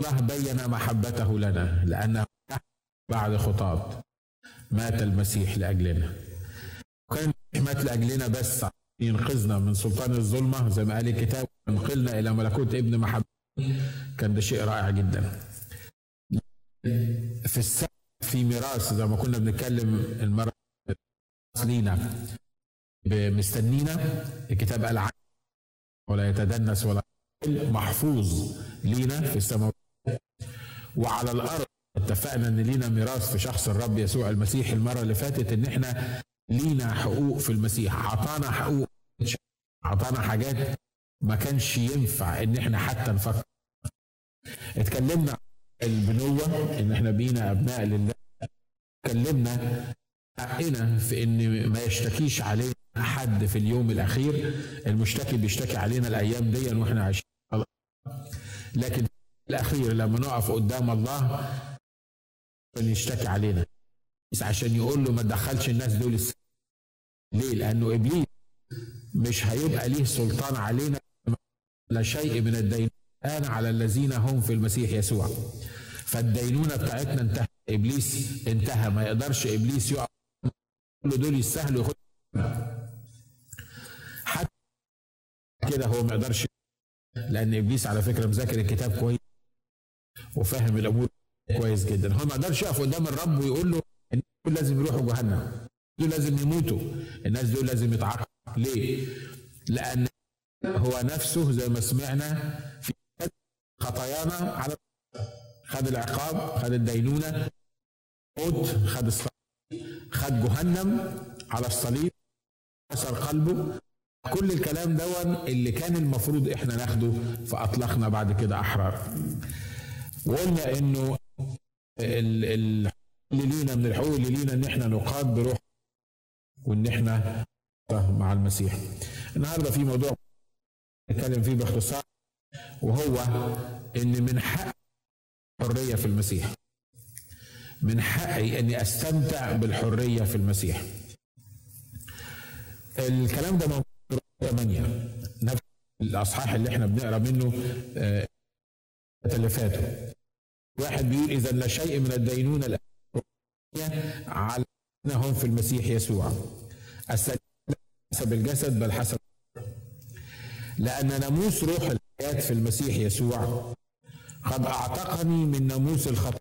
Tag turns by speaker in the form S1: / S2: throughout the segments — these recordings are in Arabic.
S1: الله بين محبته لنا لأنه بعد خطاة مات المسيح لأجلنا. وكان مات لأجلنا بس. ينقذنا من سلطان الظلمة. زي ما قال الكتاب ينقلنا إلى ملكوت ابن محبته كان ده شيء رائع جدا. في السماء في ميراث زي ما كنا بنتكلم المرة لينا. مستنينا الكتاب قال ولا يتدنس ولا محفوظ لينا في السماء وعلى الأرض. اتفقنا إن لينا ميراث في شخص الرب يسوع المسيح المرة اللي فاتت إن إحنا لينا حقوق في المسيح. أعطانا حقوق. أعطانا حاجات ما كانش ينفع إن إحنا حتى نفكر. اتكلمنا البنوة إن إحنا بينا أبناء لله. اتكلمنا حقنا في إن ما يشتكيش علينا حد في اليوم الأخير. المشتكي بيشتكي علينا الأيام دي وإحنا عايشين. لكن في الأخير لما نقف قدام الله يشتكي علينا. بس عشان يقول له ما تدخلش الناس دول. ليه؟ لأنه إبليس مش هيبقى ليه سلطان علينا لا شيء من الدين الان على الذين هم في المسيح يسوع. فالدينونة بتاعتنا انتهى إبليس انتهى. ما يقدرش إبليس يقف كل دول يستاهلوا ياخد حتى كده هو ما يقدرش لأن إبليس على فكرة مذاكر الكتاب كويس. وفاهم الأمور كويس جدا. هو ما يقدرش يقف قدام الرب ويقول له الناس دول لازم يروحوا جهنم. دول لازم يموتوا. الناس دول لازم يتعاقبوا ليه؟ لأن هو نفسه زي ما سمعنا في خطايانا على خد العقاب خد الدينونة موت خد الصليب خد جهنم على الصليب كسر قلبه. كل الكلام دون اللي كان المفروض إحنا ناخده فأطلقنا بعد كده أحرار. وقلنا إنه ال- ال- اللي لينا من الحقوق اللي لينا إن إحنا نقاد بروح وإن إحنا مع المسيح. النهارده في موضوع نتكلم فيه باختصار وهو إن من حق الحرية في المسيح. من حقي إني أستمتع بالحرية في المسيح. الكلام ده موجود في 8 نفس الأصحاح اللي إحنا بنقرأ منه آه، اللي فاتوا. واحد بيقول إذا لا شيء من الدينونة الأبدية على هم في المسيح يسوع. السليم حسب الجسد بل حسب لأن ناموس روح الحياة في المسيح يسوع. قد أعتقني من ناموس الخطأ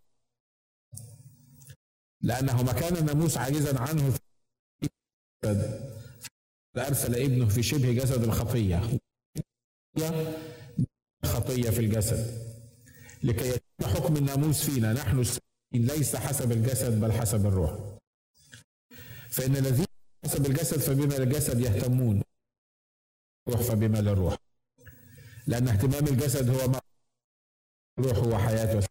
S1: لأنه ما كان الناموس عاجزا عنه في الجسد فأرسل ابنه في شبه جسد الخطية خطية في الجسد. لكي يتم حكم الناموس فينا. نحن السبيين ليس حسب الجسد بل حسب الروح. فإن الذين حسب الجسد فبما الجسد يهتمون روح فبما للروح لأن اهتمام الجسد هو ما الروح هو حياة.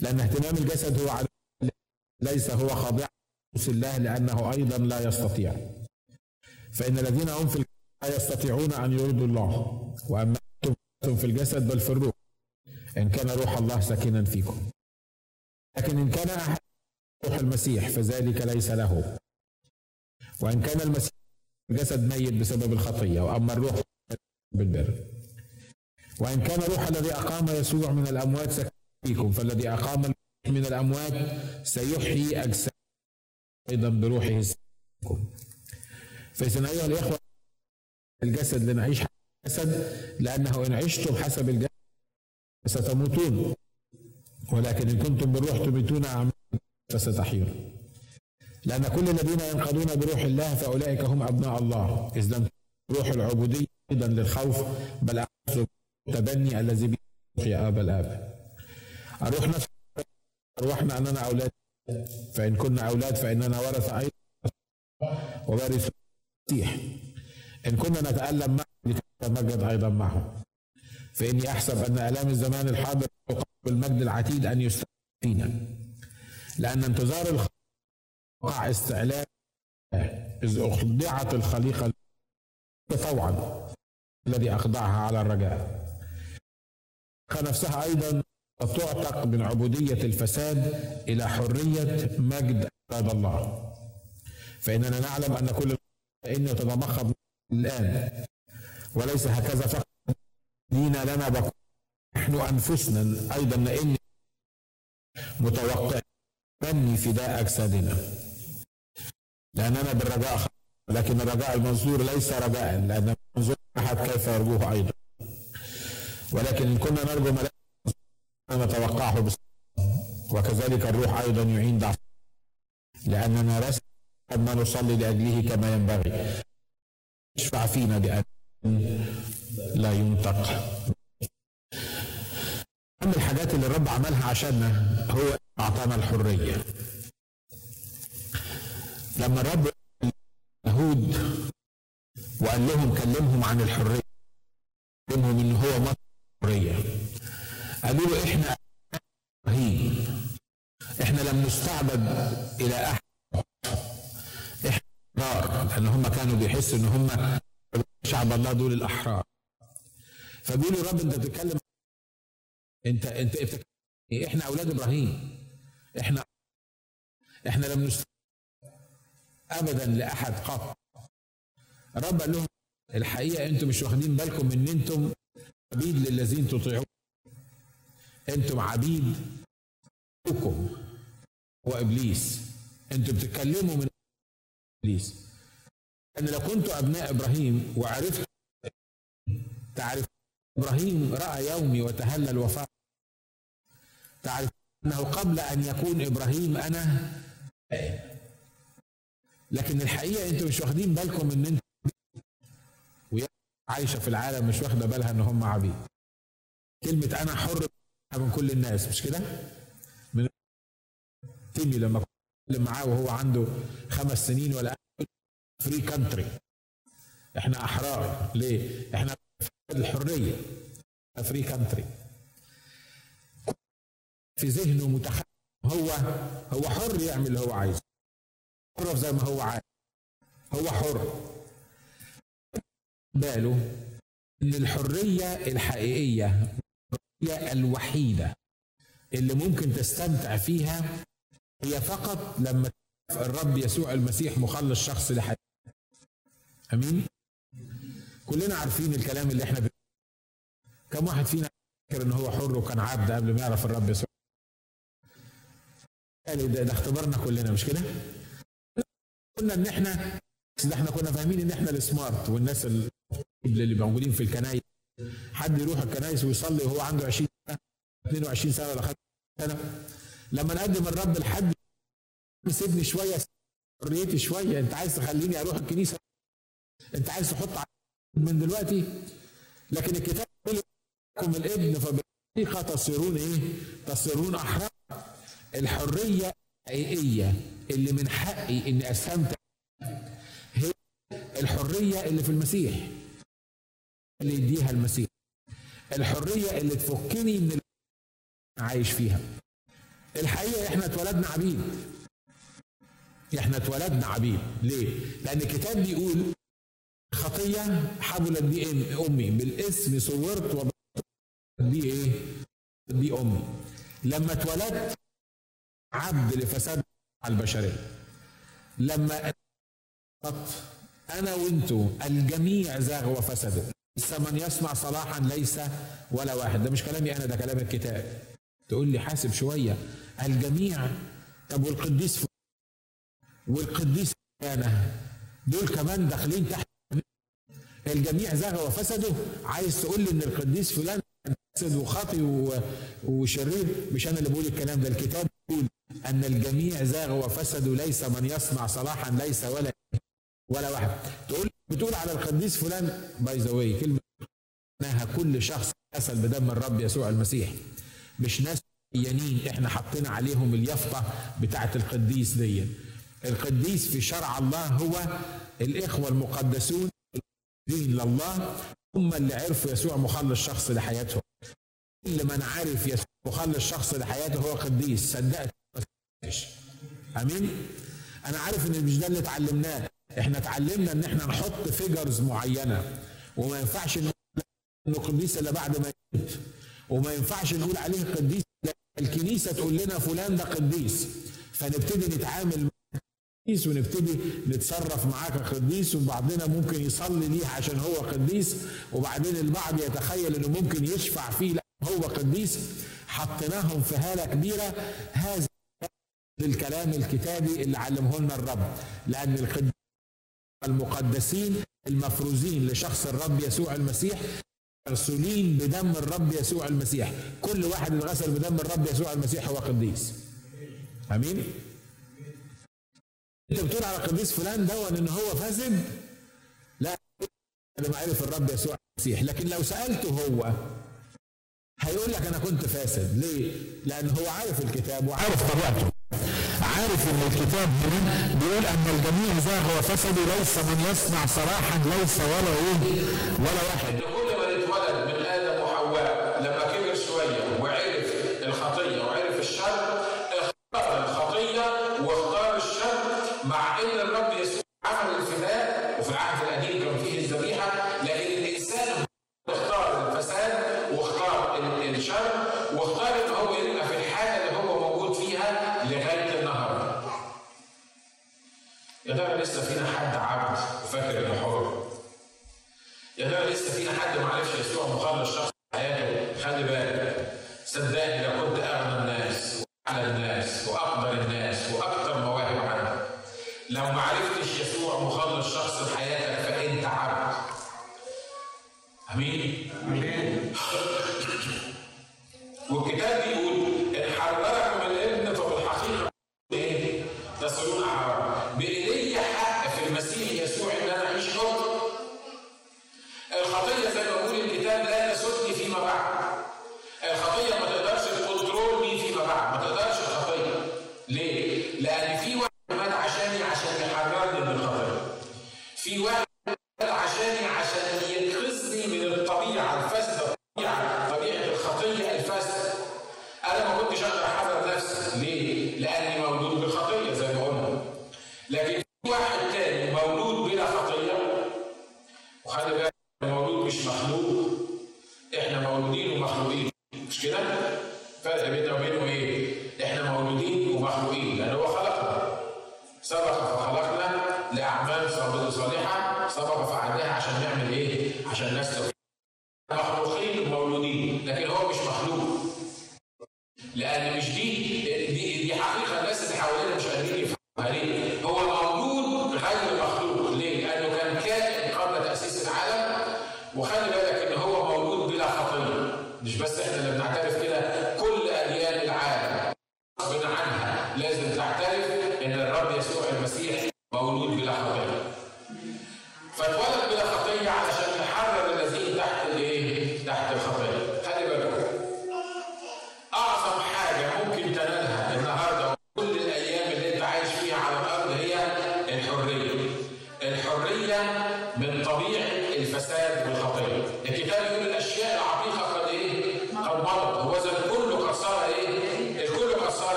S1: لأن اهتمام الجسد هو ليس هو خاضع لناموس الله لأنه أيضا لا يستطيع. فإن الذين هم في الجسد لا يستطيعون أن يرضوا الله. وأما أنتم في الجسد بل في الروح. إن كان روح الله ساكنا فيكم. لكن إن كان أحد روح المسيح فذلك ليس له. وإن كان المسيح الجسد ميت بسبب الخطية وأما الروح بالبر. وإن كان روح الذي أقام يسوع من الأموات ساكن فيكم فالذي أقام من الأموات سيحيي أجساد أيضا بروحه فيكم فإذا أيها الإخوة الجسد لنعيش حسب الجسد لأنه إن عشتم حسب الجسد ستموتون ولكن إن كنتم بالروح تميتون أعمالكم فستحيون. لأن كل الذين ينقضون بروح الله فأولئك هم أبناء الله. إذ لم روح العبودية أيضا للخوف بل التبني الذي به يا أبا الآب. الروح نفسه أرواحنا أننا أولاد. فإن كنا أولاد فإننا ورث أيضا ووارث المسيح. إن كنا نتألم معه لنتمجد أيضا معه. فإني أحسب أن آلام الزمان الحاضر بالمجد العتيد أن يستمر فينا لأن انتظار الخ... وقع استعلاء إذ أخضعت الخليقة طوعا الذي أخضعها على الرجاء. نفسها أيضا تعتق من عبودية الفساد إلى حرية مجد أولاد الله. فإننا نعلم أن كل إن يتضمخض الآن وليس هكذا فقط. دين لنا بقى نحن أنفسنا أيضا لأن متوقع مني فداء أجسادنا. لأننا بالرجاء لكن الرجاء المنظور ليس رجاء لأن المنظور أحد كيف يرجوه أيضا. ولكن إن كنا نرجو ملائكة نتوقعه وكذلك الروح أيضا يعين ضعف. لأننا لسنا ما نصلي لأجله كما ينبغي. اشفع فينا بان لا ينطق. من الحاجات اللي الرب عملها عشاننا هو أعطانا الحرية. لما الرب اليهود وقال لهم كلمهم عن الحرية كلمهم إن هو مصر الحريه قالوا له إحنا إبراهيم إحنا لم نستعبد إلى أحد. إحنا احرار لأن هم كانوا بيحسوا إن هم شعب الله دول الأحرار. فبيقولوا رب أنت بتتكلم انت انت إحنا أولاد إبراهيم. إحنا إحنا لم نستعبد ابدا لأحد قط. الرب قال لهم الحقيقة أنتم مش واخدين بالكم إن أنتم عبيد للذين تطيعون. أنتم عبيد هو إبليس. أنتم بتتكلموا من إبليس. ان لو كنتوا أبناء إبراهيم وعرفتوا تعرف إبراهيم رأى يومي وتهلل وفاق تعرف أنه قبل أن يكون إبراهيم أنا لكن الحقيقة أنتوا مش واخدين بالكم إن أنتوا عايشة في العالم مش واخدة بالها إن هم عبيد. كلمة أنا حر من كل الناس مش كده؟ من تيمي لما كنت معاه وهو عنده خمس سنين ولا free country إحنا أحرار. ليه؟ إحنا الحرية. free country في ذهنه متخيل هو هو حر يعمل اللي هو عايزه. حر زي ما هو عايز. هو حر. باله إن الحرية الحقيقية هي الوحيدة. اللي ممكن تستمتع فيها هي فقط لما الرب يسوع المسيح مخلص شخص لحياتك أمين. كلنا عارفين الكلام اللي إحنا بنقوله كم واحد فينا فاكر إن هو حر وكان عبد قبل ما يعرف الرب يسوع؟ يعني ده, ده اختبارنا كلنا مش كده؟ قلنا إن إحنا ده إحنا كنا فاهمين إن إحنا السمارت والناس اللي موجودين في الكنايس. حد يروح الكنايس ويصلي وهو عنده 20 سنة 22 سنة ولا 5 سنة؟ لما نقدم الرب لحد سيبني شوية حريتي شوية أنت عايز تخليني أروح الكنيسة؟ انت عايز تحط من دلوقتي لكن الكتاب يقول الابن فبالحقيقه تصيرون إيه؟ تصيرون أحرار الحرية الحقيقية اللي من حقي إني أستمتع هي الحرية اللي في المسيح. اللي يديها المسيح. الحرية اللي تفكني من عايش فيها. الحقيقة إحنا اتولدنا عبيد. إحنا اتولدنا عبيد. ليه؟ لأن الكتاب بيقول خطية حبلت بي أمي. بالاسم صورت بي إيه بي أمي. لما اتولدت عبد لفساد البشرية. لما أنا وانتو الجميع زاغ وفسدوا ليس من يصنع صلاحا ليس ولا واحد. ده مش كلامي أنا ده كلام الكتاب. تقول لي حاسب شوية. الجميع طب والقديس والقديس أنا دول كمان داخلين تحت الجميع زاغ وفسدوا عايز تقول لي إن القديس فلان فاسد وخاطي وشرير؟ مش أنا اللي بقول الكلام ده. الكتاب بيقول أن الجميع زاغ وفسدوا ليس من يصنع صلاحا ليس ولا ولا واحد. تقول بتقول على القديس فلان by the way كلمة معناها كل شخص غسل بدم الرب يسوع المسيح. مش ناس يانين إحنا حطينا عليهم اليافطة بتاعه القديس دي القديس في شرع الله هو الإخوة المقدسون دين لله هم اللي عرفوا يسوع مخلص شخص لحياتهم كل من عرف يسوع مخلص شخص لحياته هو قديس صدقت. آمين؟ أنا عارف إن مش ده اللي اتعلمناه. إحنا اتعلمنا إن إحنا نحط فيجرز معينة. وما ينفعش نقول إنه قديس إلا بعد ما يموت. وما ينفعش نقول عليه قديس الكنيسة تقول لنا فلان ده قديس. فنبتدي نتعامل قديس ونبتدي نتصرف معاه كقديس وبعضنا ممكن يصلي ليه عشان هو قديس وبعدين البعض يتخيل إنه ممكن يشفع فيه لا هو قديس حطيناهم في هالة كبيرة. هذا الكلام الكتابي اللي علمه لنا الرب لأن القديس المقدسين المفروزين لشخص الرب يسوع المسيح مرسولين بدم الرب يسوع المسيح. كل واحد اتغسل بدم الرب يسوع المسيح هو قديس آمين؟ اللي بتقول على قديس فلان دون إن هو فاسد لا أنا ما عرف الرب يسوع المسيح. لكن لو سألته هو هيقول لك أنا كنت فاسد. ليه؟ لأن هو عارف الكتاب وعارف طبيعته. عارف إن الكتاب بيقول أن الجميع ذا هو فسد ليس من يصنع صراحا ليس ولا ولا واحد.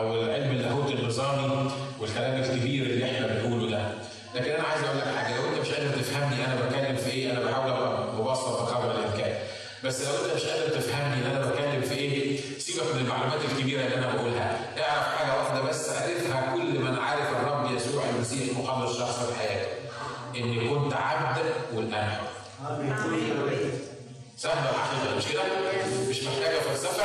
S2: أو علم اللاهوت النظامي والكلام الكبير اللي إحنا بنقوله ده. لكن أنا عايز أقول لك حاجة لو أنت مش قادر تفهمني أنا بتكلم في إيه أنا بحاول أبقى مبسط بقدر الامكان. بس لو أنت مش قادر تفهمني أنا بتكلم في إيه سيبك من المعلومات الكبيرة اللي أنا بقولها، اعرف حاجة واحدة بس عرفها كل من عارف الرب يسوع المسيح مقابل شخص في حياته. إني كنت عبد والآن حر. سهلة الحقيقة مش كده؟ مش محتاجة فلسفة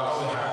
S1: وأوحى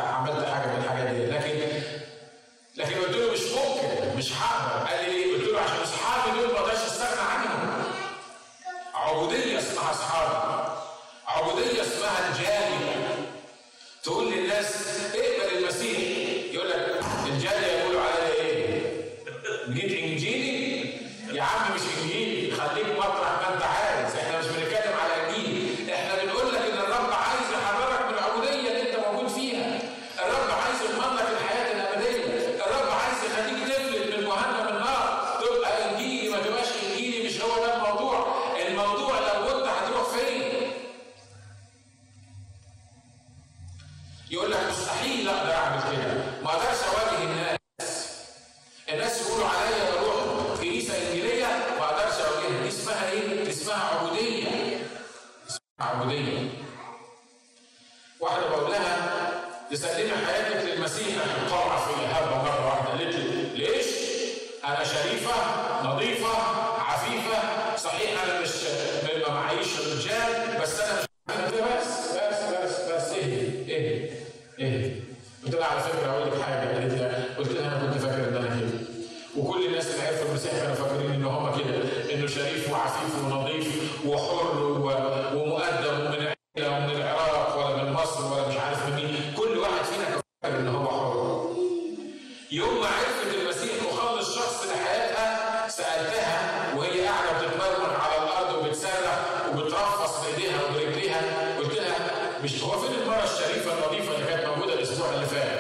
S1: الشريفة النظيفه اللي كانت موجودة الأسبوع اللي فات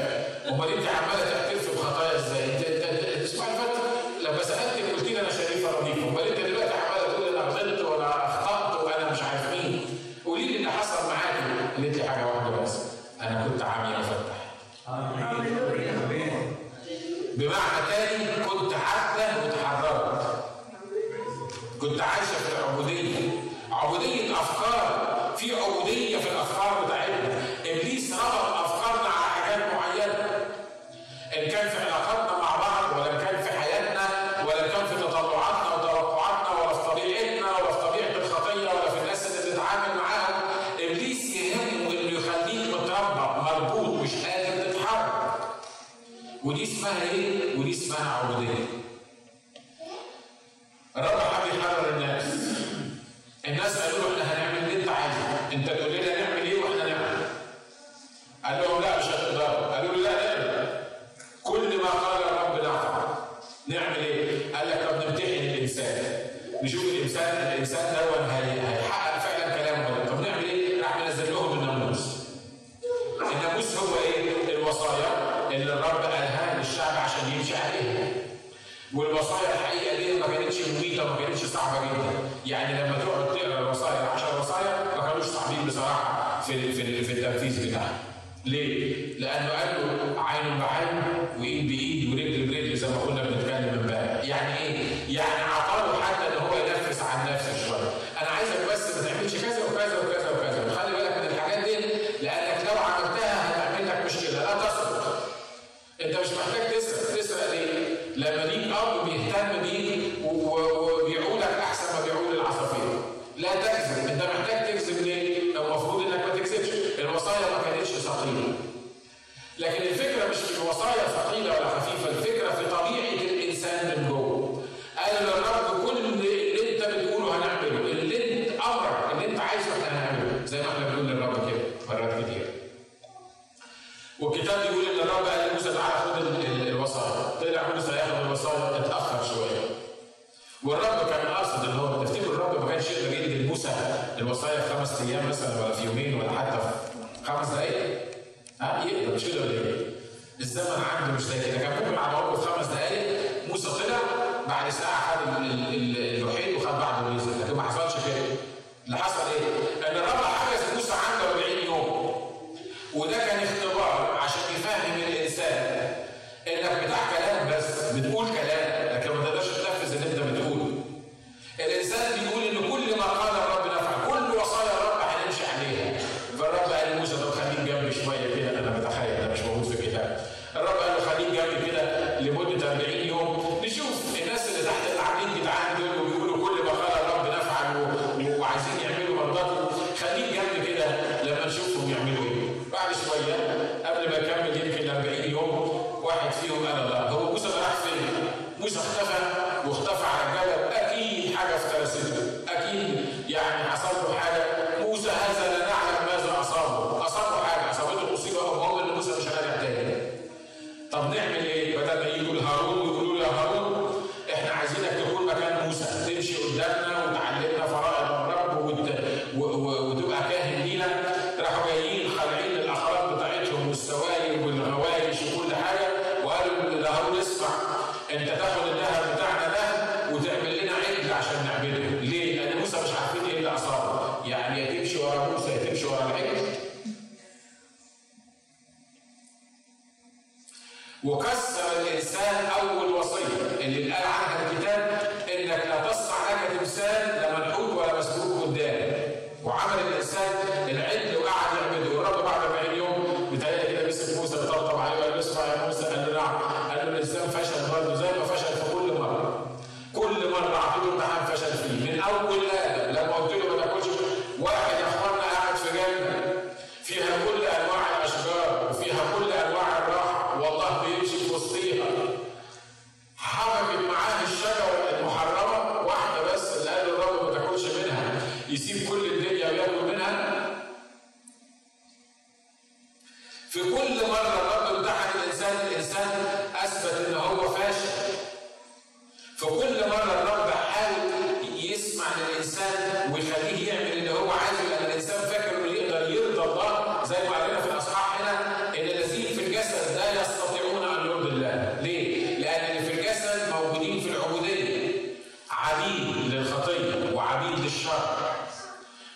S1: امال انت عمالة تحتفي بخطايا إزاي؟ الأسبوع اللي فات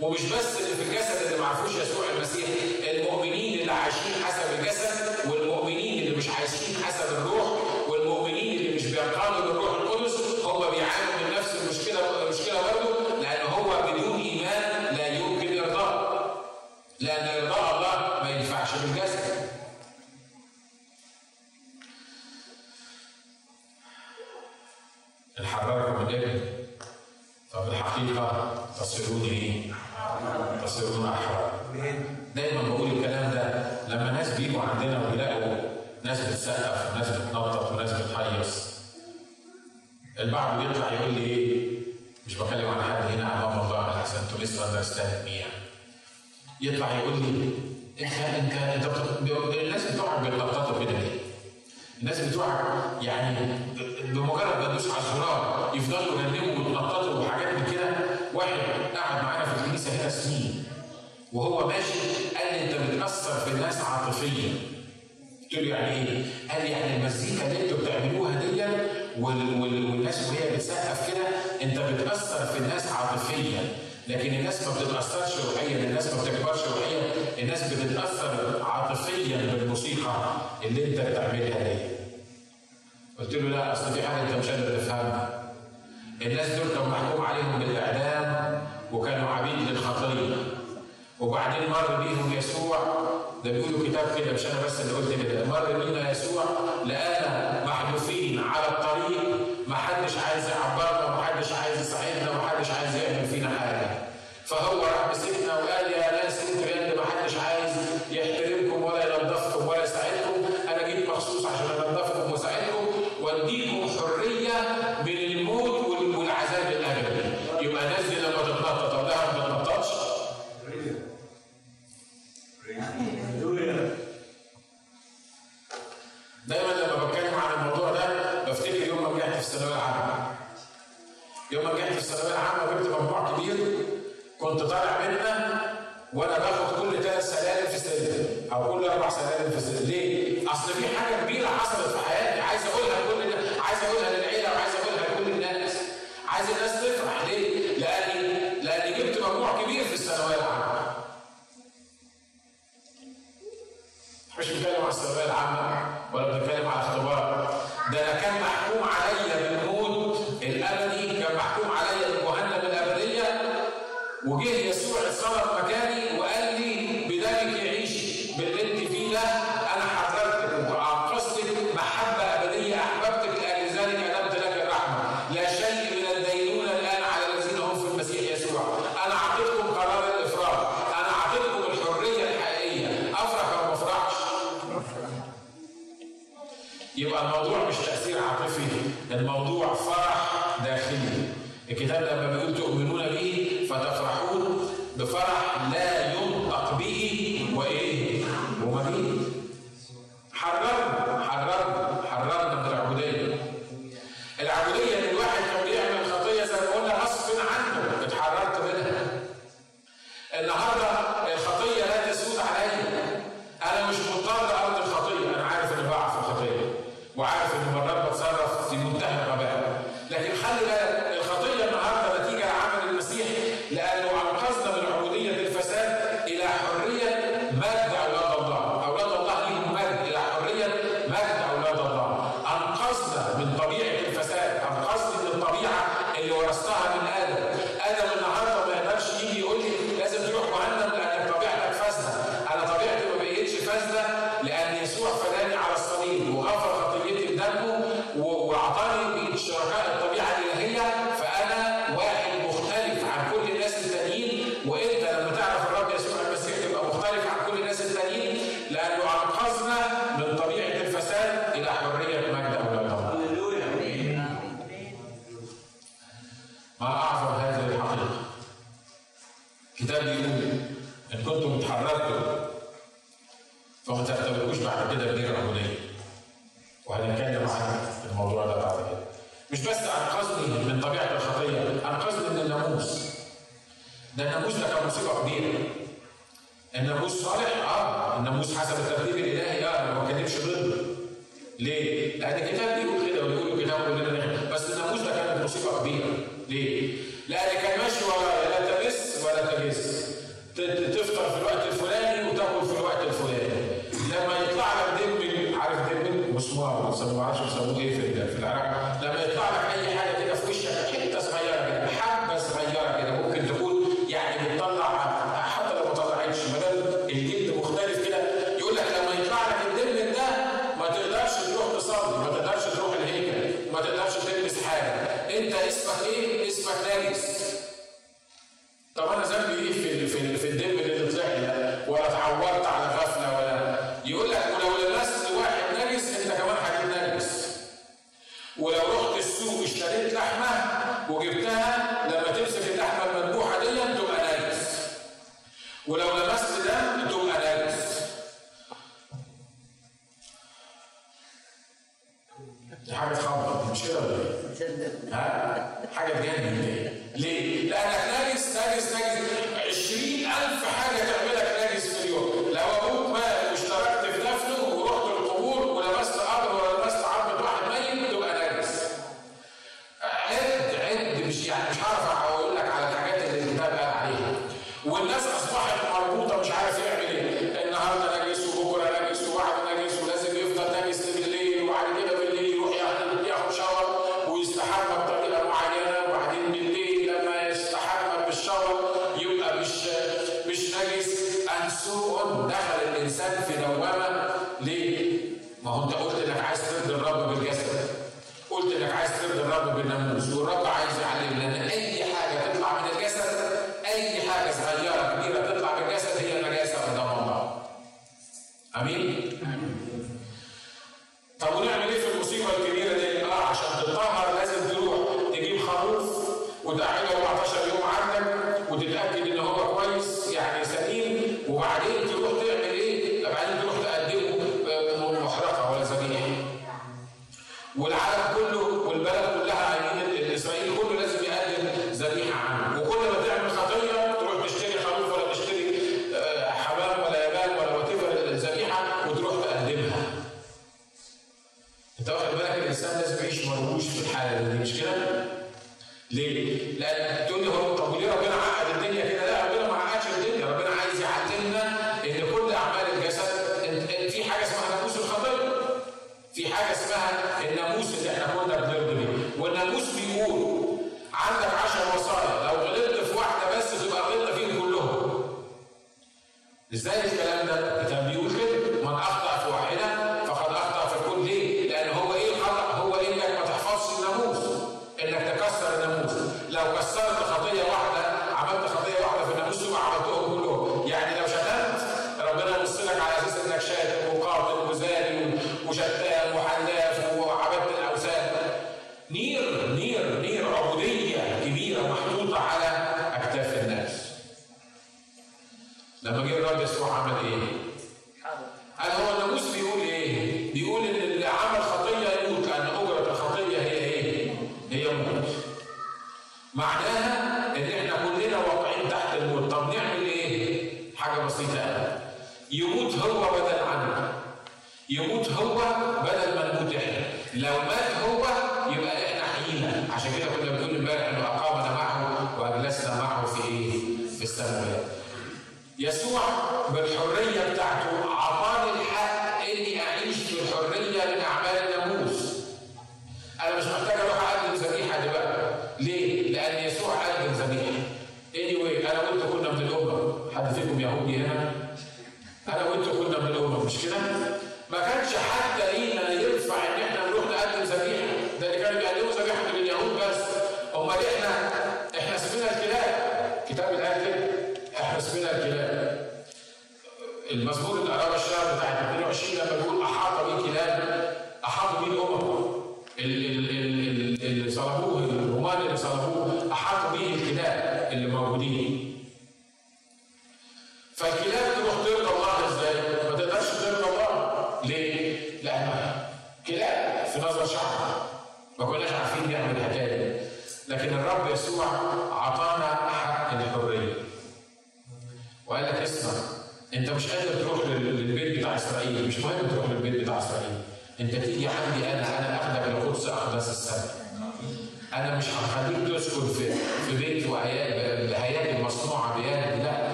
S1: ومش بس اللي في الجسد اللي ما عرفوش يسوع المسيح المؤمنين اللي عايشين حسب الجسد والمؤمنين اللي مش عايشين حسب الروح والمؤمنين اللي مش بينقادوا ده بيقولوا كتاب كده مش أنا بس اللي قلت كده. مر بينا يسوع لقانا محذوفين على الطريق ما حدش عايز يعبرنا ومحدش عايز يساعدنا ومحدش عايز يعمل فينا حاجة. فهو راح مسكنا وقال العرب خروف وتقعده السماوات. يسوع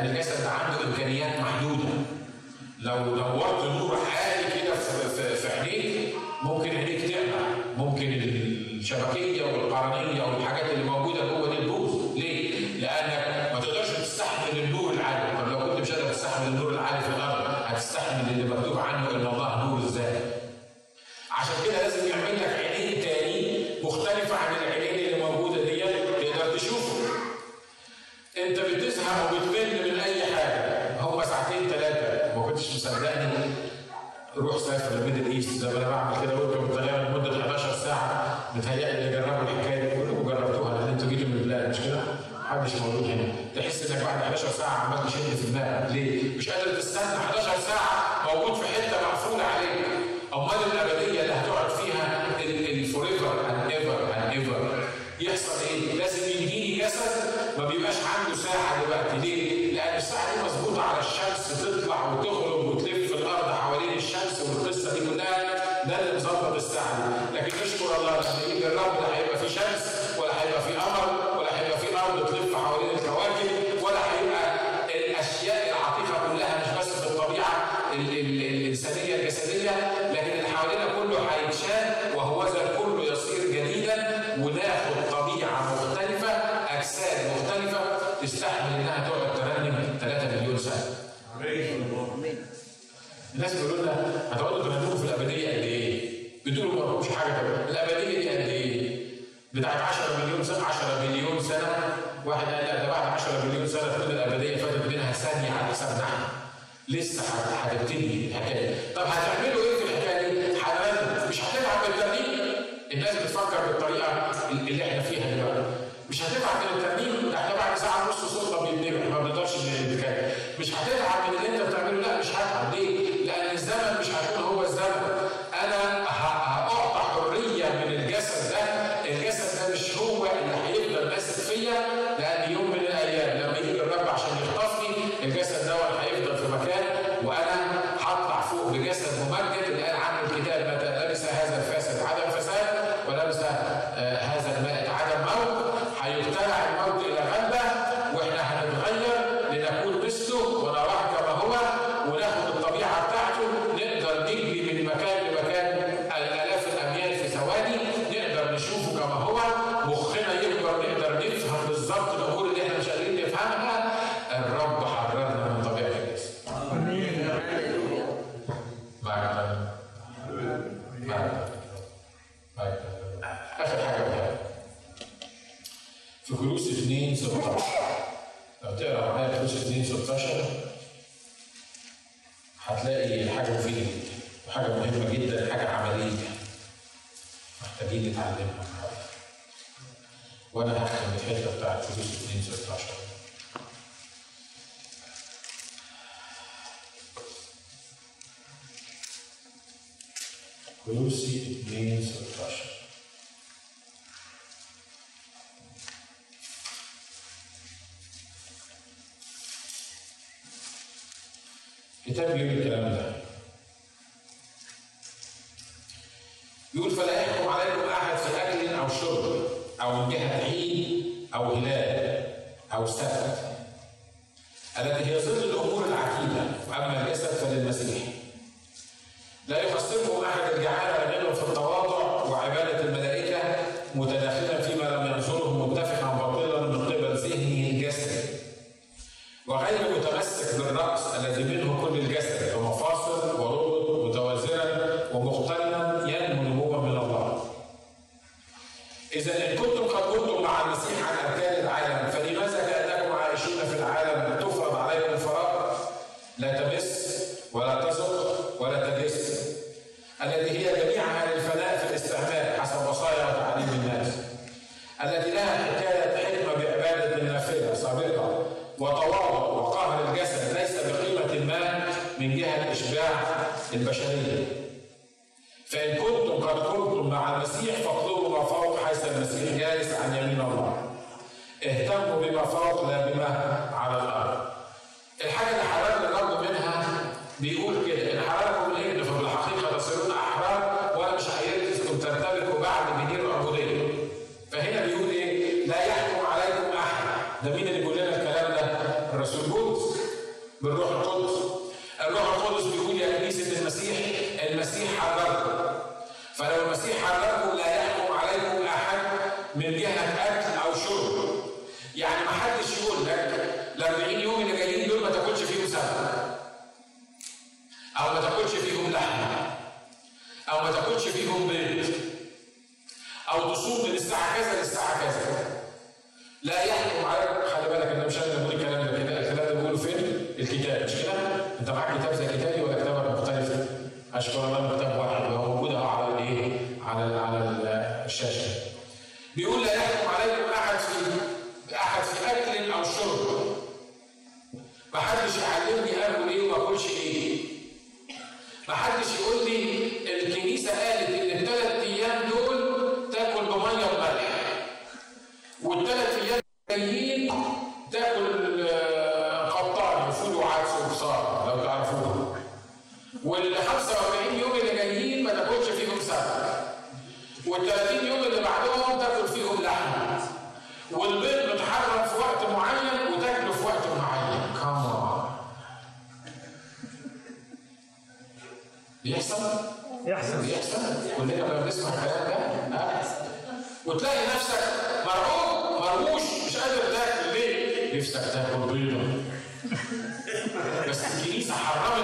S1: لأن الجسد عنده إمكانيات محدوده. الناس بيقولوا لنا هتقعدوا تهنوكم في الأبدية قد إيه؟ بتقولوا برضه مش حاجة طبعا الأبدية دي قد إيه؟ بتاعت 10 مليون سنة 10 مليون سنة واحد قال لا ده بعد 10 مليون سنة تقول الأبدية فاتت منها ثانية على حسابنا إحنا لسه هتبتدي توفيق وحاجة مهمة جدا حاجة عملية. محتاجين نتعلمها. وأنا هختم الحتة بتاعت فلوس 2 16 كلوسي 2 16 الكتاب بيقول الكلام ده. أو هلال أو سفر التي هي ظل الأمور العتيدة وأما Digo, الكنيسه حرمت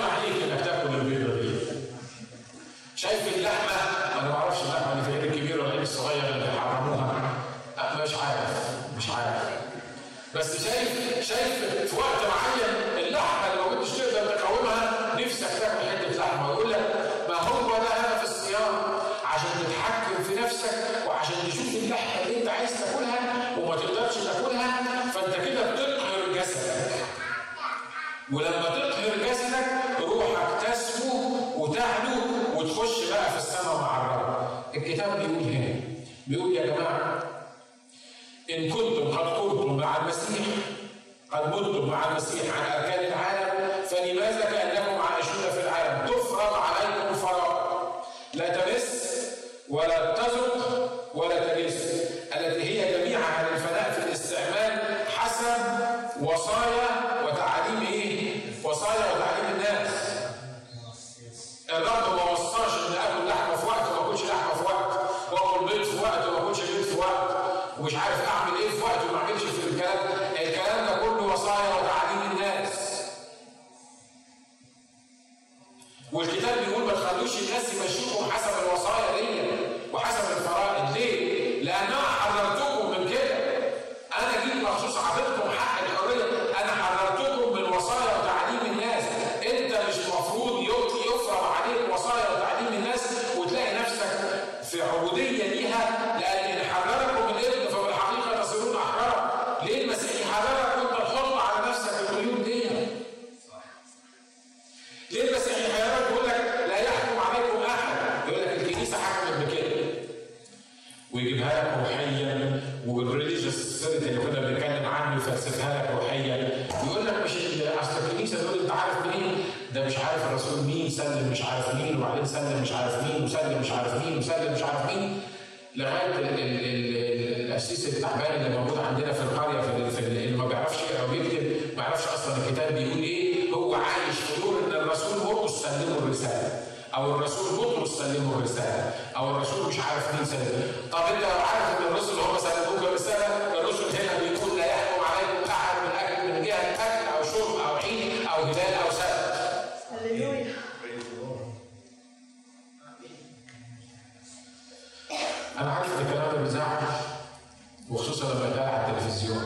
S1: وخصوصا لما على التلفزيون.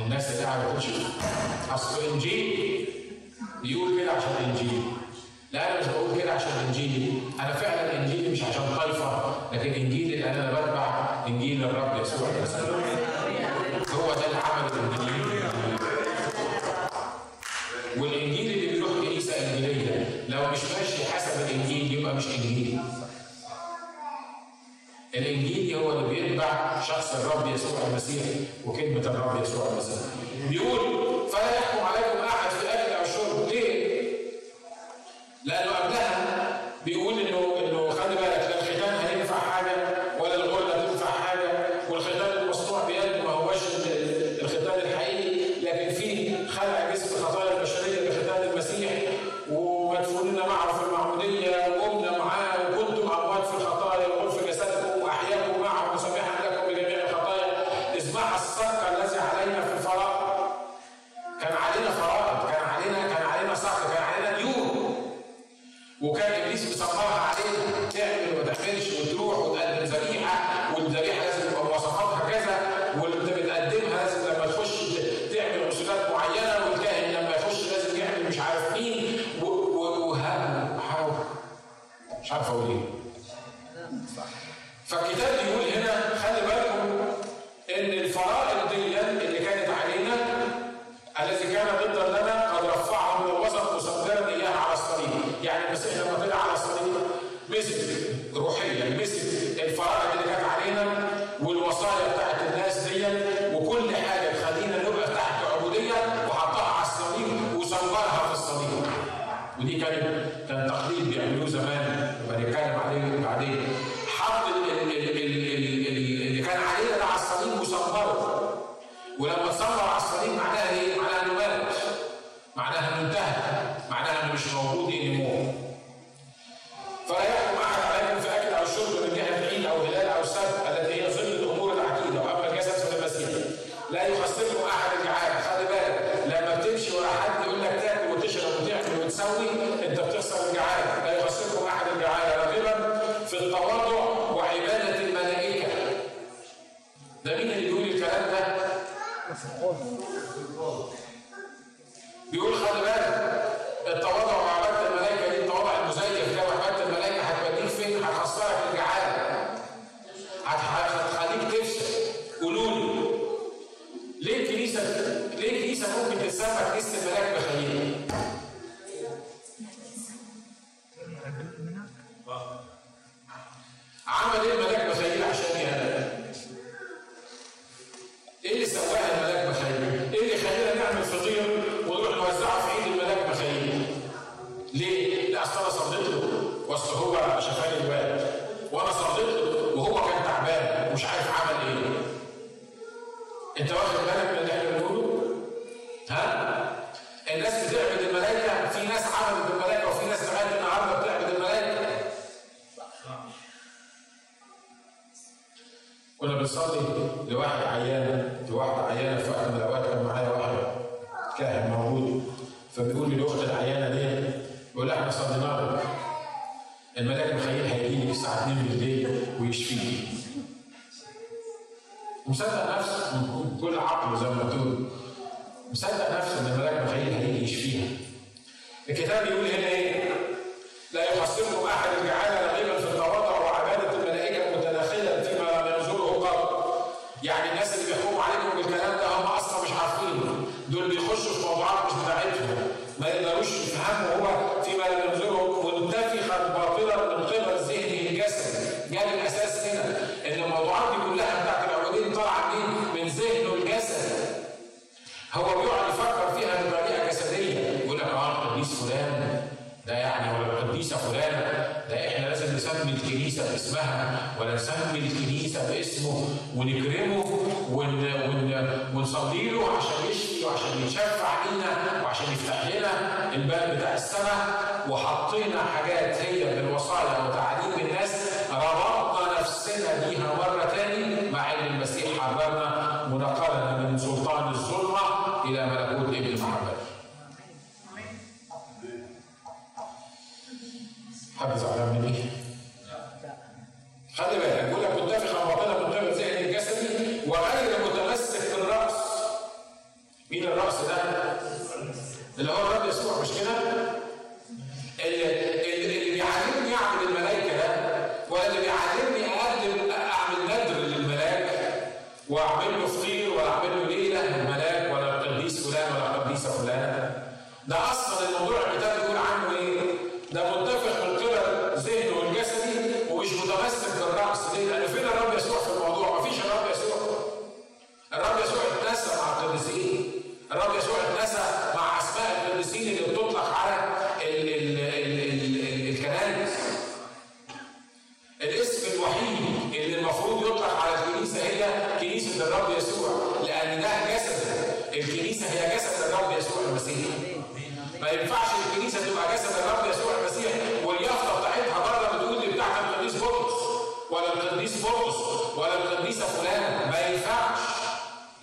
S1: الناس اللي قاعدة بتشوف أصل انجيل بيقول كده عشان انجيل لا أنا مش بقول كده عشان انجيلي أنا فعلا انجيلي مش عشان طائفه لكن انجيلي لأن أنا بتبع انجيل الرب يسوع. المسيح هو ده اللي الرب يسوع المسيح وكلمة الرب يسوع المسيح بيقول فلا يحكم عليكم أحد في أكل أو شرب ليه؟ لأنه قبلها بيقول إنه إنه خلي بالك لا الختان هينفع حاجة ولا الغلة تنفع حاجة والختان المصنوع بيد ما هوش الختان الحقيقي لكن فيه خلع بيقول خلي بالك. هو بيقعد يفكر فيها بطريقه جسدية. يقول لك آه القديس فلان. ده يعني ولا القديسة فلانة. ده إحنا لازم نسمي الكنيسة باسمها. ولا نسمي الكنيسة باسمه. ونكرمه ون ون ونصلي له عشان يشفي وعشان يتشفع علينا وعشان يفتح لنا الباب بتاع السماء. وحطينا حاجات هي بالوصايا وتعاليم الناس. ربطنا نفسنا بيها مرة تاني مع إن المسيح حررنا. ونقل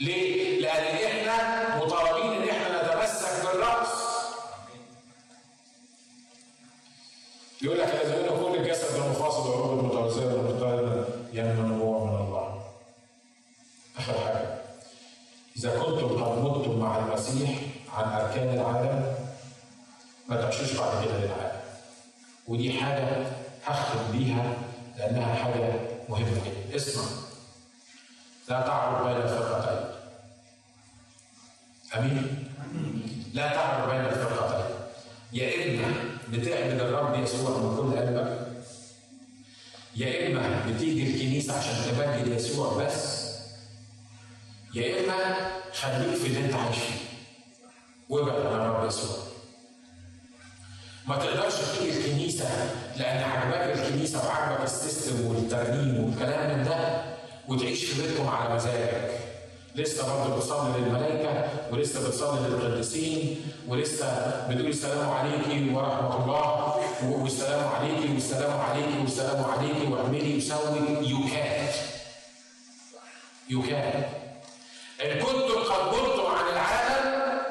S1: ليه؟ لأن إحنا مطالبين إن إحنا نتمسك بالرأس. يقول لك إذا زميلنا كل الجسد المفاصل والعروض المتوزعة المختلفة يمن نبوع من الله. آخر حاجة. إذا كنتم قد متم مع المسيح عن أركان العالم ما تمشوش بعد كده للعالم. ودي حاجة هختم بيها لأنها حاجة مهمة جدا. اسمع لا تعبد بين الفرقتين آمين. لا تعمل بين الفرقتين يا إما بتعبد الرب يسوع من كل قلبك يا إما بتيجي الكنيسة عشان تبجد يسوع بس يا إما خليك في اللي أنت عايش فيه. وابعد عن الرب يسوع ما تقدرش تيجي الكنيسة لأن عجبك الكنيسة وعجبك ال system والترنيم والكلام من ده وتعيش في بيتكم على مزاجك. لسه برضه بتصلي للملائكة ولسه بتصلي للقديسين ولسه بتقول السلام عليكي ورحمة الله والسلام عليكي والسلام عليكي والسلام عليكي واعملي وسوي. you can you can إن كنتم قد متم عن العالم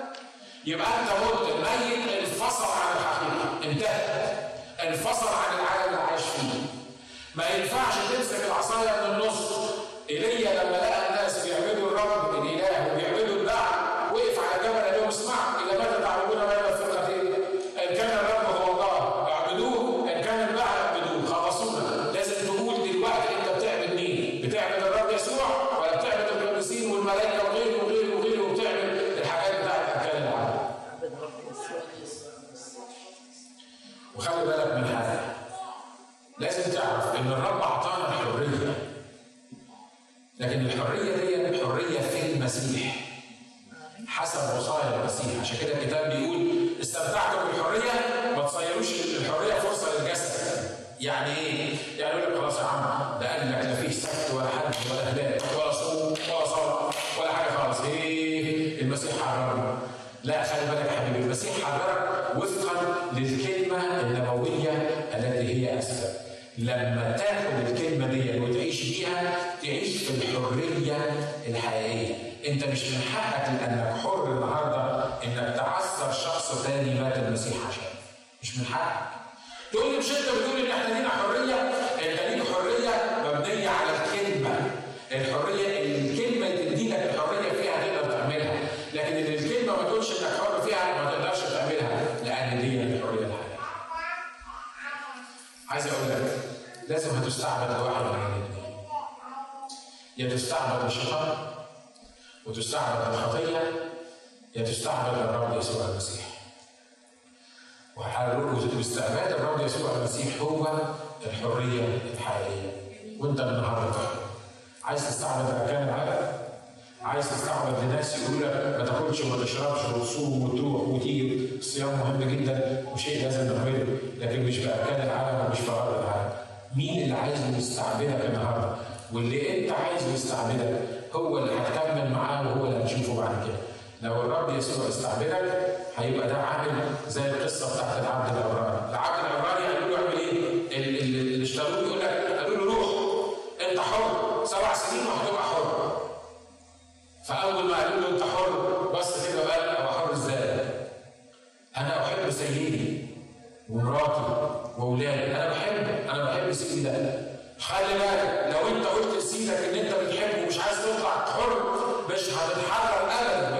S1: يبقى أنت مت. الميت انفصل عن الحقيقة. انتهى. انفصل عن العالم اللي عايش فيه. ما ينفعش تمسك العصاية من النص. ايليا لما لقى مش من حقك. تقول لي مش انت بتقول ان إحنا لينا حرية؟ انت ليك حرية مبنية على الكلمة. الحرية الكلمة تدي لك الحرية فيها تقدر تعملها. لكن ان الكلمة ما تقولش انك حر فيها ما تقدرش تعملها. لأن دي الحرية الحقيقية. عايز أقول لك لازم هتستعبد لواحد من الاثنين يا تستعبد للشيطان وتستعبد للخطيه يا تستعبد للرب يسوع المسيح. واستعباد الرب يسوع المسيح هو الحرية الحقيقية. وانت النهارده عايز تستعبد أركان العالم؟ عايز تستعبد لناس يقولوا لك ما تاكلش وما تشربش وتصوم وتروح وتيجي؟ الصيام مهم جدا وشيء لازم نعمله لكن مش بأركان العالم ومش بغرض العالم. مين اللي عايز يستعبدك النهارده؟ واللي انت عايز يستعبدك هو اللي هتكمل معاه وهو اللي هنشوفه بعد كده. لو الرب يسوع استعبدك هيبقى ده عامل زي القصة بتاعت العبد العبراني، العبد العبراني قالوا له اعمل إيه؟ اللي اشتروه يقول لك قالوا له روح انت حر سبع سنين وهتبقى حر. فأول ما قالوا له انت حر بص كده وقال أنا حر إزاي؟ أنا أحب سيدي ومراتي وأولادي، أنا بحب أنا بحب سيدي ده. خلي بالك لو انت قلت لسيدك إن انت بتحبه ومش عايز تطلع حر مش هتتحرر ابدا